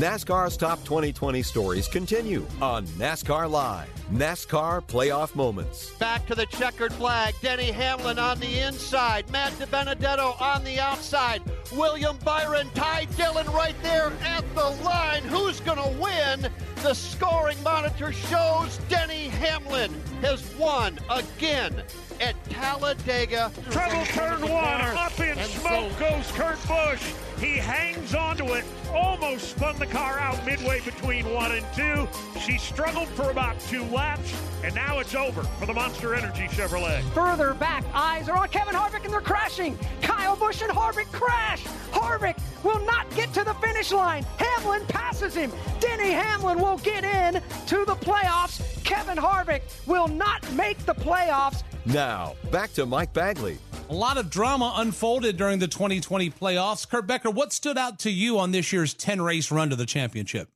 NASCAR's top 2020 stories continue on NASCAR Live. NASCAR playoff moments. Back to the checkered flag. Denny Hamlin on the inside. Matt DiBenedetto on the outside. William Byron, Ty Dillon right there at the line. Who's going to win? The scoring monitor shows Denny Hamlin has won again at Talladega. Treble turn one, up in smoke goes Kurt Busch. He hangs onto it, almost spun the car out midway between one and two. She struggled for about two laps, and now it's over for the Monster Energy Chevrolet. Further back, eyes are on Kevin Harvick and they're crashing. Kyle Busch and Harvick crash. Harvick will not get to the finish line. Hamlin passes him. Denny Hamlin will get in to the playoffs. Kevin Harvick will not make the playoffs. Now, back to Mike Bagley. A lot of drama unfolded during the 2020 playoffs. Kurt Becker, what stood out to you on this year's 10 race run to the championship?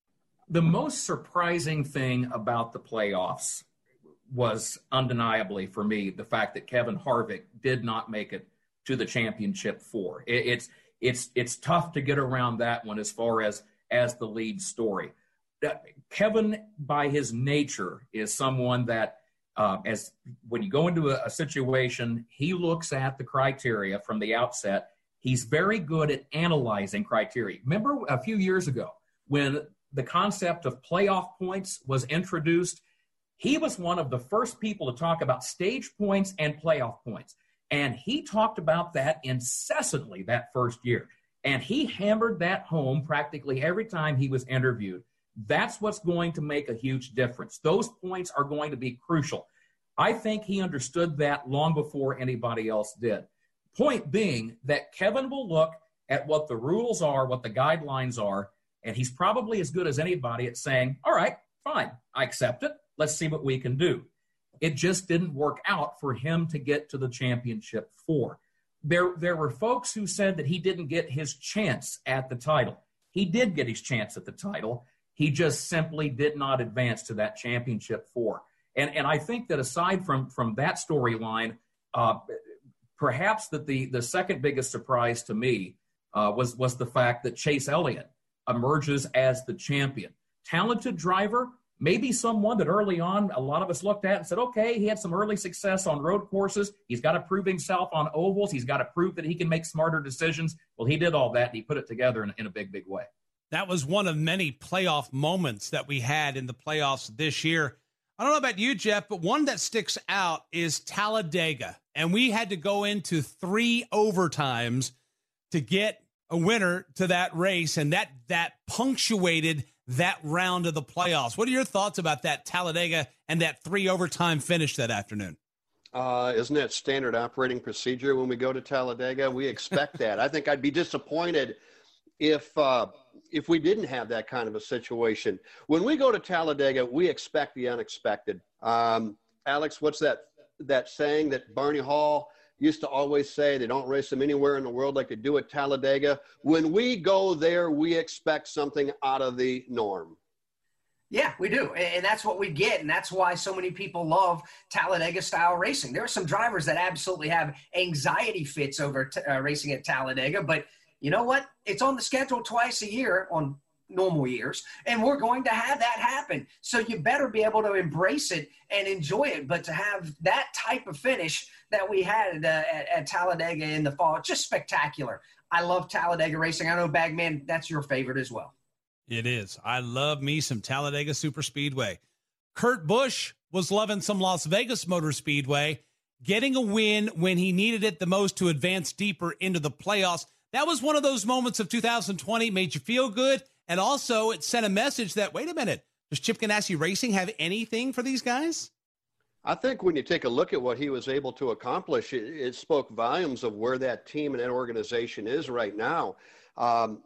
The most surprising thing about the playoffs was undeniably for me the fact that Kevin Harvick did not make it to the championship four. It, it's it's it's tough to get around that one as far as as the lead story. Kevin, by his nature, is someone that uh, as when you go into a, a situation, he looks at the criteria from the outset. He's very good at analyzing criteria. Remember a few years ago when the concept of playoff points was introduced? He was one of the first people to talk about stage points and playoff points. And he talked about that incessantly that first year. And he hammered that home practically every time he was interviewed. That's what's going to make a huge difference. Those points are going to be crucial. I think he understood that long before anybody else did. Point being that Kevin will look at what the rules are, what the guidelines are, and he's probably as good as anybody at saying, all right, fine, I accept it. Let's see what we can do. It just didn't work out for him to get to the championship four. There, there were folks who said that he didn't get his chance at the title. He did get his chance at the title. He just simply did not advance to that championship four. And, and I think that aside from, from that storyline, uh, perhaps that the, the second biggest surprise to me uh, was, was the fact that Chase Elliott emerges as the champion. Talented driver, maybe someone that early on a lot of us looked at and said, okay, he had some early success on road courses. He's got to prove himself on ovals. He's got to prove that he can make smarter decisions. Well, he did all that and he put it together in, in a big, big way. That was one of many playoff moments that we had in the playoffs this year. I don't know about you, Jeff, but one that sticks out is Talladega. And we had to go into three overtimes to get a winner to that race, and that that punctuated that round of the playoffs. What are your thoughts about that Talladega and that three overtime finish that afternoon? Uh, isn't that standard operating procedure when we go to Talladega? We expect that. I think I'd be disappointed if uh, if we didn't have that kind of a situation. When we go to Talladega, we expect the unexpected. Um, Alex, what's that that saying that Barney Hall used to always say they don't race them anywhere in the world like they do at Talladega. When we go there, we expect something out of the norm. Yeah, we do. And that's what we get. And that's why so many people love Talladega style racing. There are some drivers that absolutely have anxiety fits over t- uh, racing at Talladega. But you know what? It's on the schedule twice a year on normal years and we're going to have that happen. So you better be able to embrace it and enjoy it. But to have that type of finish that we had uh, at, at, talladega in the fall just spectacular. I love talladega racing. I know bagman that's your favorite as well. It is. I love me some talladega super speedway. Kurt busch was loving some las vegas motor speedway getting a win when he needed it the most to advance deeper into the playoffs. That was one of those moments of 2020 made you feel good and also, it sent a message that, wait a minute, does Chip Ganassi Racing have anything for these guys? I think when you take a look at what he was able to accomplish, it, it spoke volumes of where that team and that organization is right now. Um,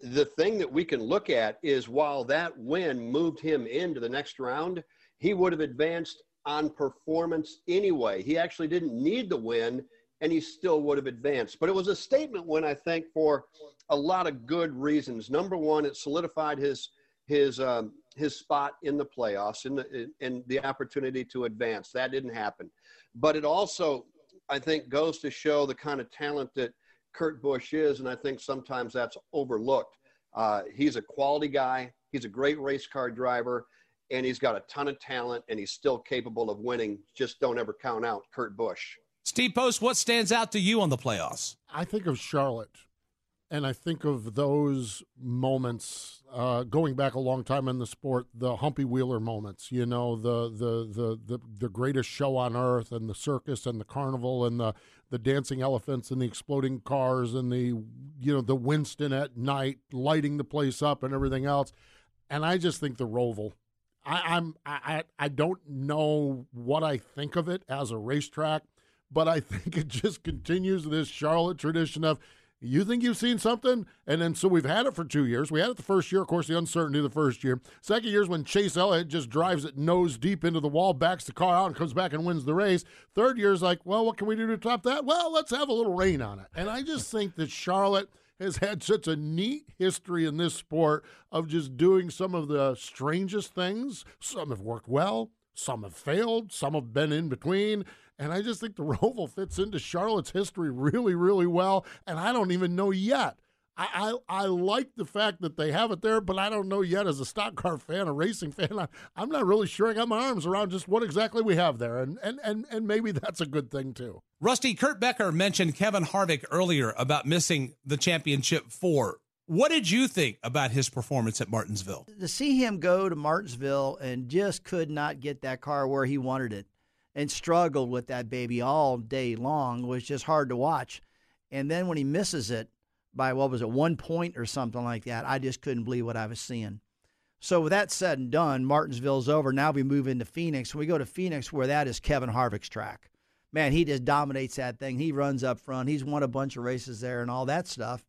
the thing that we can look at is while that win moved him into the next round, he would have advanced on performance anyway. He actually didn't need the win and he still would have advanced. But it was a statement win, I think, for a lot of good reasons. Number one, it solidified his his um, his spot in the playoffs and the and the opportunity to advance. That didn't happen, but it also, I think, goes to show the kind of talent that Kurt Busch is, and I think sometimes that's overlooked. Uh, he's a quality guy. He's a great race car driver, and he's got a ton of talent, and he's still capable of winning. Just don't ever count out Kurt Busch. Steve Post, what stands out to you on the playoffs? I think of Charlotte and I think of those moments uh, going back a long time in the sport, the Humpy Wheeler moments. You know, the, the the the the greatest show on earth, and the circus, and the carnival, and the the dancing elephants, and the exploding cars, and the you know the Winston at night lighting the place up, and everything else. And I just think the Roval. I, I'm I I don't know what I think of it as a racetrack, but I think it just continues this Charlotte tradition of you think you've seen something? And then so we've had it for two years. We had it the first year, of course, the uncertainty the first year. Second year is when Chase Elliott just drives it nose deep into the wall, backs the car out, and comes back and wins the race. Third year is like, well, what can we do to top that? Well, let's have a little rain on it. And I just think that Charlotte has had such a neat history in this sport of just doing some of the strangest things. Some have worked well, some have failed, some have been in between. And I just think the Roval fits into Charlotte's history really, really well. And I don't even know yet. I, I, I like the fact that they have it there, but I don't know yet as a stock car fan, a racing fan. I, I'm not really sure I got my arms around just what exactly we have there. And, and, and, and maybe that's a good thing too. Rusty, Kurt Becker mentioned Kevin Harvick earlier about missing the championship four. What did you think about his performance at Martinsville? To see him go to Martinsville and just could not get that car where he wanted it and struggled with that baby all day long was just hard to watch. And then when he misses it by what was it, one point or something like that, I just couldn't believe what I was seeing. So with that said and done, Martinsville's over. Now we move into Phoenix. We go to Phoenix where that is Kevin Harvick's track. Man, he just dominates that thing. He runs up front. He's won a bunch of races there and all that stuff.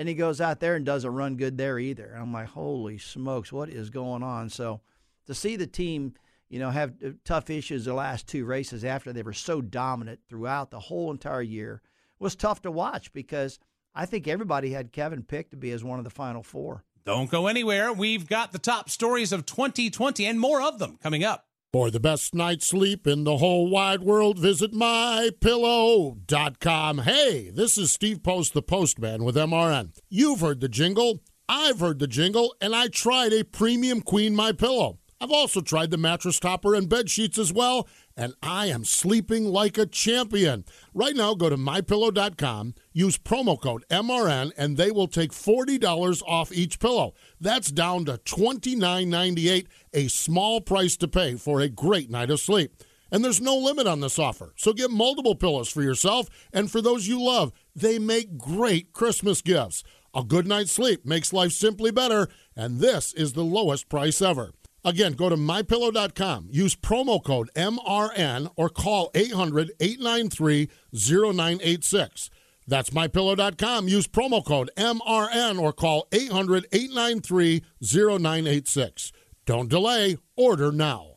And he goes out there and doesn't run good there either. And I'm like, holy smokes, what is going on? So to see the team you know, have uh, tough issues the last two races after they were so dominant throughout the whole entire year was tough to watch because I think everybody had Kevin picked to be as one of the final four. Don't go anywhere. We've got the top stories of 2020 and more of them coming up. For the best night's sleep in the whole wide world, visit mypillow.com. Hey, this is Steve Post, the postman with MRN. You've heard the jingle. I've heard the jingle, and I tried a premium queen my pillow. I've also tried the mattress topper and bed sheets as well, and I am sleeping like a champion. Right now, go to mypillow.com, use promo code MRN, and they will take $40 off each pillow. That's down to $29.98, a small price to pay for a great night of sleep. And there's no limit on this offer. So get multiple pillows for yourself and for those you love. They make great Christmas gifts. A good night's sleep makes life simply better, and this is the lowest price ever. Again, go to mypillow.com, use promo code MRN or call 800 893 0986. That's mypillow.com. Use promo code MRN or call 800 893 0986. Don't delay, order now.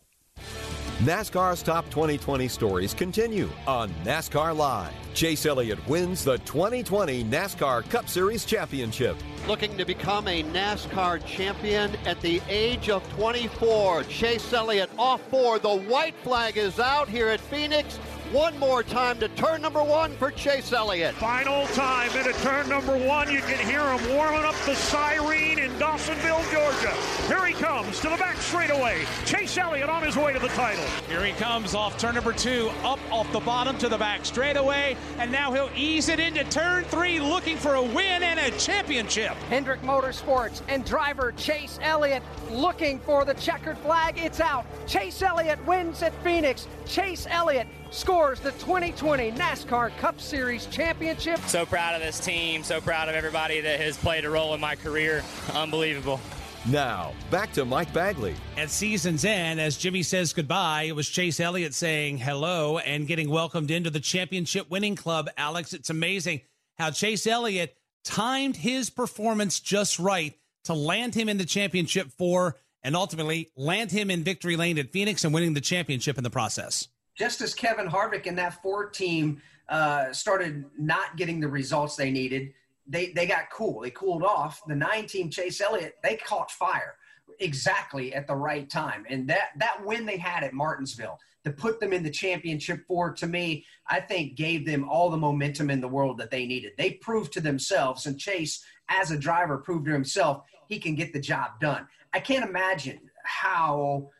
NASCAR's top 2020 stories continue on NASCAR Live. Chase Elliott wins the 2020 NASCAR Cup Series Championship. Looking to become a NASCAR champion at the age of 24. Chase Elliott off for the white flag is out here at Phoenix. One more time to turn number one for Chase Elliott. Final time into turn number one. You can hear him warming up the siren in Dawsonville, Georgia. Here he comes to the back straightaway. Chase Elliott on his way to the title. Here he comes off turn number two, up off the bottom to the back straightaway, and now he'll ease it into turn three, looking for a win and a championship. Hendrick Motorsports and driver Chase Elliott looking for the checkered flag. It's out. Chase Elliott wins at Phoenix. Chase Elliott scores the 2020 NASCAR Cup Series championship. So proud of this team. So proud of everybody that has played a role in my career. Unbelievable. Now, back to Mike Bagley. At season's end, as Jimmie says goodbye, it was Chase Elliott saying hello and getting welcomed into the championship winning club. Alex, it's amazing how Chase Elliott timed his performance just right to land him in the championship four and ultimately land him in victory lane at Phoenix and winning the championship in the process just as Kevin Harvick and that four team uh, started not getting the results they needed, they, they got cool. They cooled off. The nine team Chase Elliott, they caught fire exactly at the right time. And that, that win they had at Martinsville to put them in the championship four, to me, I think gave them all the momentum in the world that they needed. They proved to themselves, and Chase, as a driver, proved to himself he can get the job done. I can't imagine how –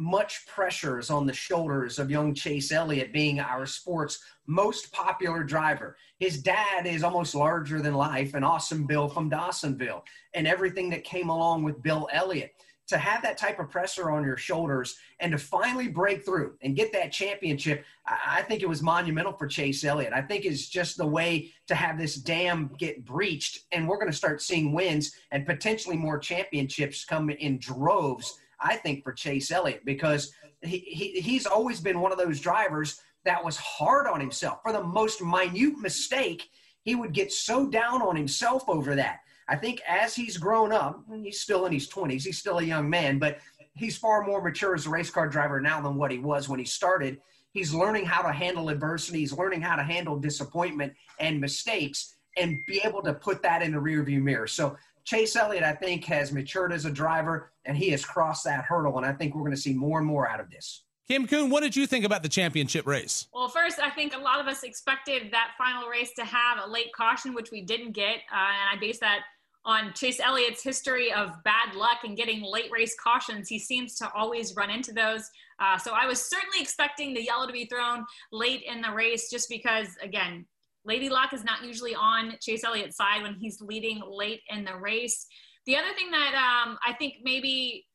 much pressure is on the shoulders of young Chase Elliott being our sport's most popular driver. His dad is almost larger than life, an awesome Bill from Dawsonville, and everything that came along with Bill Elliott. To have that type of pressure on your shoulders and to finally break through and get that championship, I think it was monumental for Chase Elliott. I think it's just the way to have this dam get breached, and we're going to start seeing wins and potentially more championships come in droves I think, for Chase Elliott because he, he, he's always been one of those drivers that was hard on himself. For the most minute mistake, he would get so down on himself over that. I think as he's grown up, he's still in his 20s, he's still a young man, but he's far more mature as a race car driver now than what he was when he started. He's learning how to handle adversity, he's learning how to handle disappointment and mistakes and be able to put that in the rearview mirror. So Chase Elliott, I think, has matured as a driver and he has crossed that hurdle. And I think we're going to see more and more out of this. Kim Coon, what did you think about the championship race? Well, first, I think a lot of us expected that final race to have a late caution, which we didn't get. Uh, and I base that on Chase Elliott's history of bad luck and getting late race cautions. He seems to always run into those. Uh, so I was certainly expecting the yellow to be thrown late in the race just because, again, Lady Luck is not usually on Chase Elliott's side when he's leading late in the race. The other thing that um, I think maybe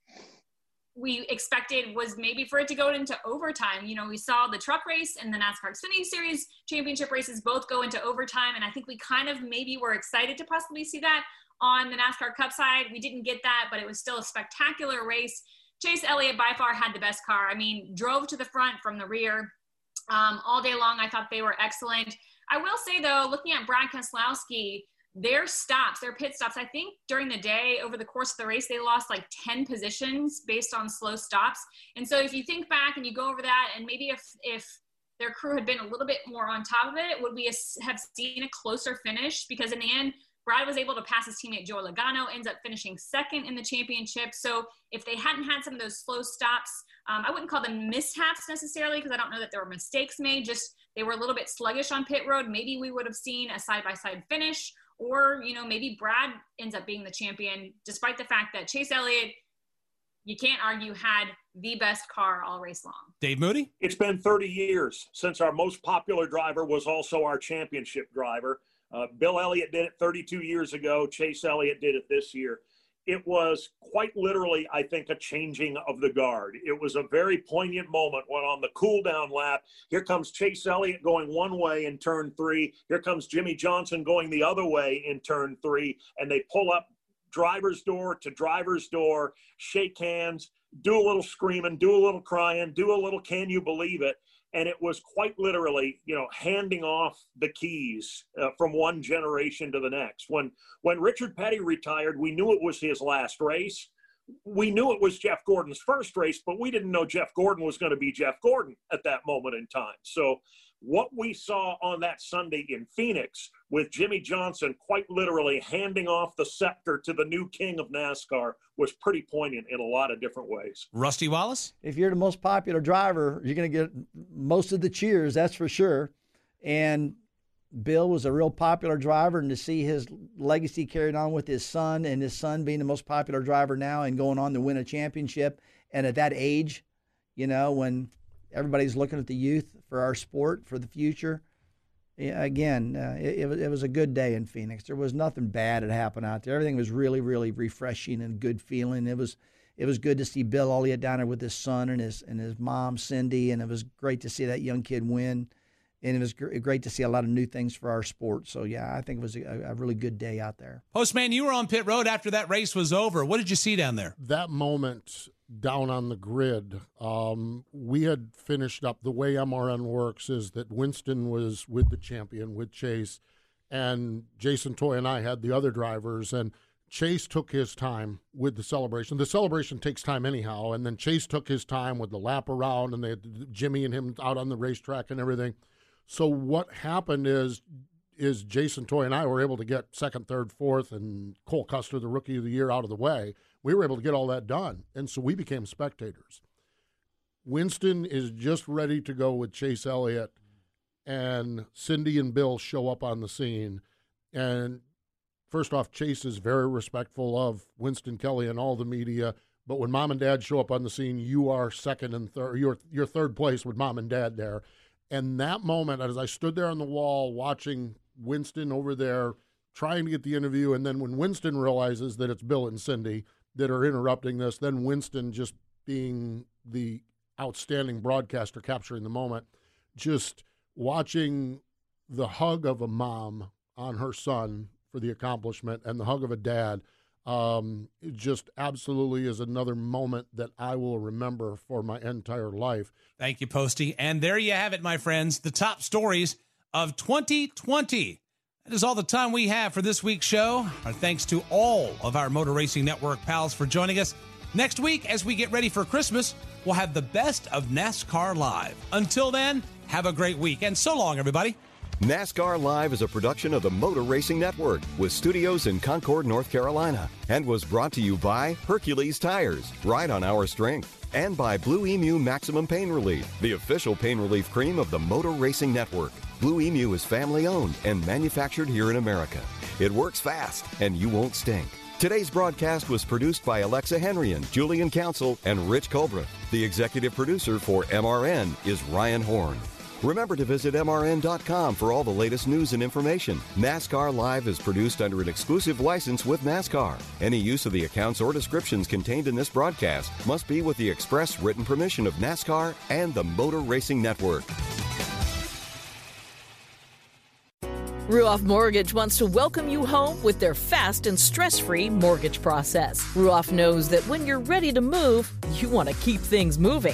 we expected was maybe for it to go into overtime. You know, we saw the truck race and the NASCAR Xfinity Series championship races both go into overtime. And I think we kind of maybe were excited to possibly see that on the NASCAR Cup side. We didn't get that, but it was still a spectacular race. Chase Elliott by far had the best car. I mean, drove to the front from the rear um, all day long. I thought they were excellent. I will say though, looking at Brad Keselowski, their stops, their pit stops, I think during the day, over the course of the race, they lost like 10 positions based on slow stops. And so if you think back and you go over that, and maybe if, if their crew had been a little bit more on top of it, would we have seen a closer finish? Because in the end, Brad was able to pass his teammate Joe Logano, ends up finishing second in the championship. So if they hadn't had some of those slow stops, um, I wouldn't call them mishaps necessarily because I don't know that there were mistakes made. Just they were a little bit sluggish on pit road. Maybe we would have seen a side by side finish, or you know maybe Brad ends up being the champion, despite the fact that Chase Elliott, you can't argue, had the best car all race long. Dave Moody. It's been 30 years since our most popular driver was also our championship driver. Uh, Bill Elliott did it 32 years ago. Chase Elliott did it this year. It was quite literally, I think, a changing of the guard. It was a very poignant moment when on the cool down lap, here comes Chase Elliott going one way in turn three. Here comes Jimmie Johnson going the other way in turn three. And they pull up driver's door to driver's door, shake hands, do a little screaming, do a little crying, do a little can you believe it and it was quite literally you know handing off the keys uh, from one generation to the next. When when richard petty retired we knew it was his last race. We knew it was jeff gordon's first race but we didn't know jeff gordon was going to be jeff gordon at that moment in time. So what we saw on that Sunday in Phoenix with Jimmie Johnson quite literally handing off the scepter to the new king of NASCAR was pretty poignant in a lot of different ways. Rusty Wallace? If you're the most popular driver, you're going to get most of the cheers, that's for sure. And Bill was a real popular driver, and to see his legacy carried on with his son and his son being the most popular driver now and going on to win a championship, and at that age, you know, when everybody's looking at the youth for our sport for the future. Again, uh, it, it, was, a good day in Phoenix. There was nothing bad that happened out there. Everything was really, really refreshing and good feeling. It was it was good to see Bill Elliott down there with his son and his and his mom Cindy, and it was great to see that young kid win. And it was gr- great to see a lot of new things for our sport. So yeah, I think it was a, a really good day out there. Postman, you were on pit road after that race was over. What did you see down there? That moment down on the grid. Um, we had finished up. The way MRN works is that Winston was with the champion, with Chase, and Jason Toy and I had the other drivers. And Chase took his time with the celebration. The celebration takes time anyhow. And then Chase took his time with the lap around, and they had Jimmie and him out on the racetrack and everything. So what happened is is Jason Toy and I were able to get second, third, fourth, and Cole Custer, the rookie of the year, out of the way we were able to get all that done. And so we became spectators. Winston is just ready to go with Chase Elliott, and Cindy and Bill show up on the scene. And first off, Chase is very respectful of Winston Kelley and all the media. But when mom and dad show up on the scene, you are second and third. You're, you're third place with mom and dad there. And that moment, as I stood there on the wall watching Winston over there trying to get the interview, and then when Winston realizes that it's Bill and Cindy, that are interrupting this. Then Winston just being the outstanding broadcaster capturing the moment, just watching the hug of a mom on her son for the accomplishment and the hug of a dad um, just absolutely is another moment that I will remember for my entire life. Thank you, Posty. And there you have it, my friends, the top stories of 2020. That is all the time we have for this week's show. Our thanks to all of our Motor Racing Network pals for joining us. Next week, as we get ready for Christmas, we'll have the best of NASCAR Live. Until then, have a great week, and so long, everybody. NASCAR Live is a production of the Motor Racing Network with studios in Concord, North Carolina, and was brought to you by Hercules Tires, right on our strength, and by Blue Emu Maximum Pain Relief, the official pain relief cream of the Motor Racing Network. Blue Emu is family owned and manufactured here in America. It works fast and you won't stink. Today's broadcast was produced by Alexa Henrian, Julian Council, and Rich Colbreth. The executive producer for MRN is Ryan Horn. Remember to visit MRN.com for all the latest news and information. NASCAR Live is produced under an exclusive license with NASCAR. Any use of the accounts or descriptions contained in this broadcast must be with the express written permission of NASCAR and the Motor Racing Network. Ruoff Mortgage wants to welcome you home with their fast and stress free mortgage process. Ruoff knows that when you're ready to move, you want to keep things moving.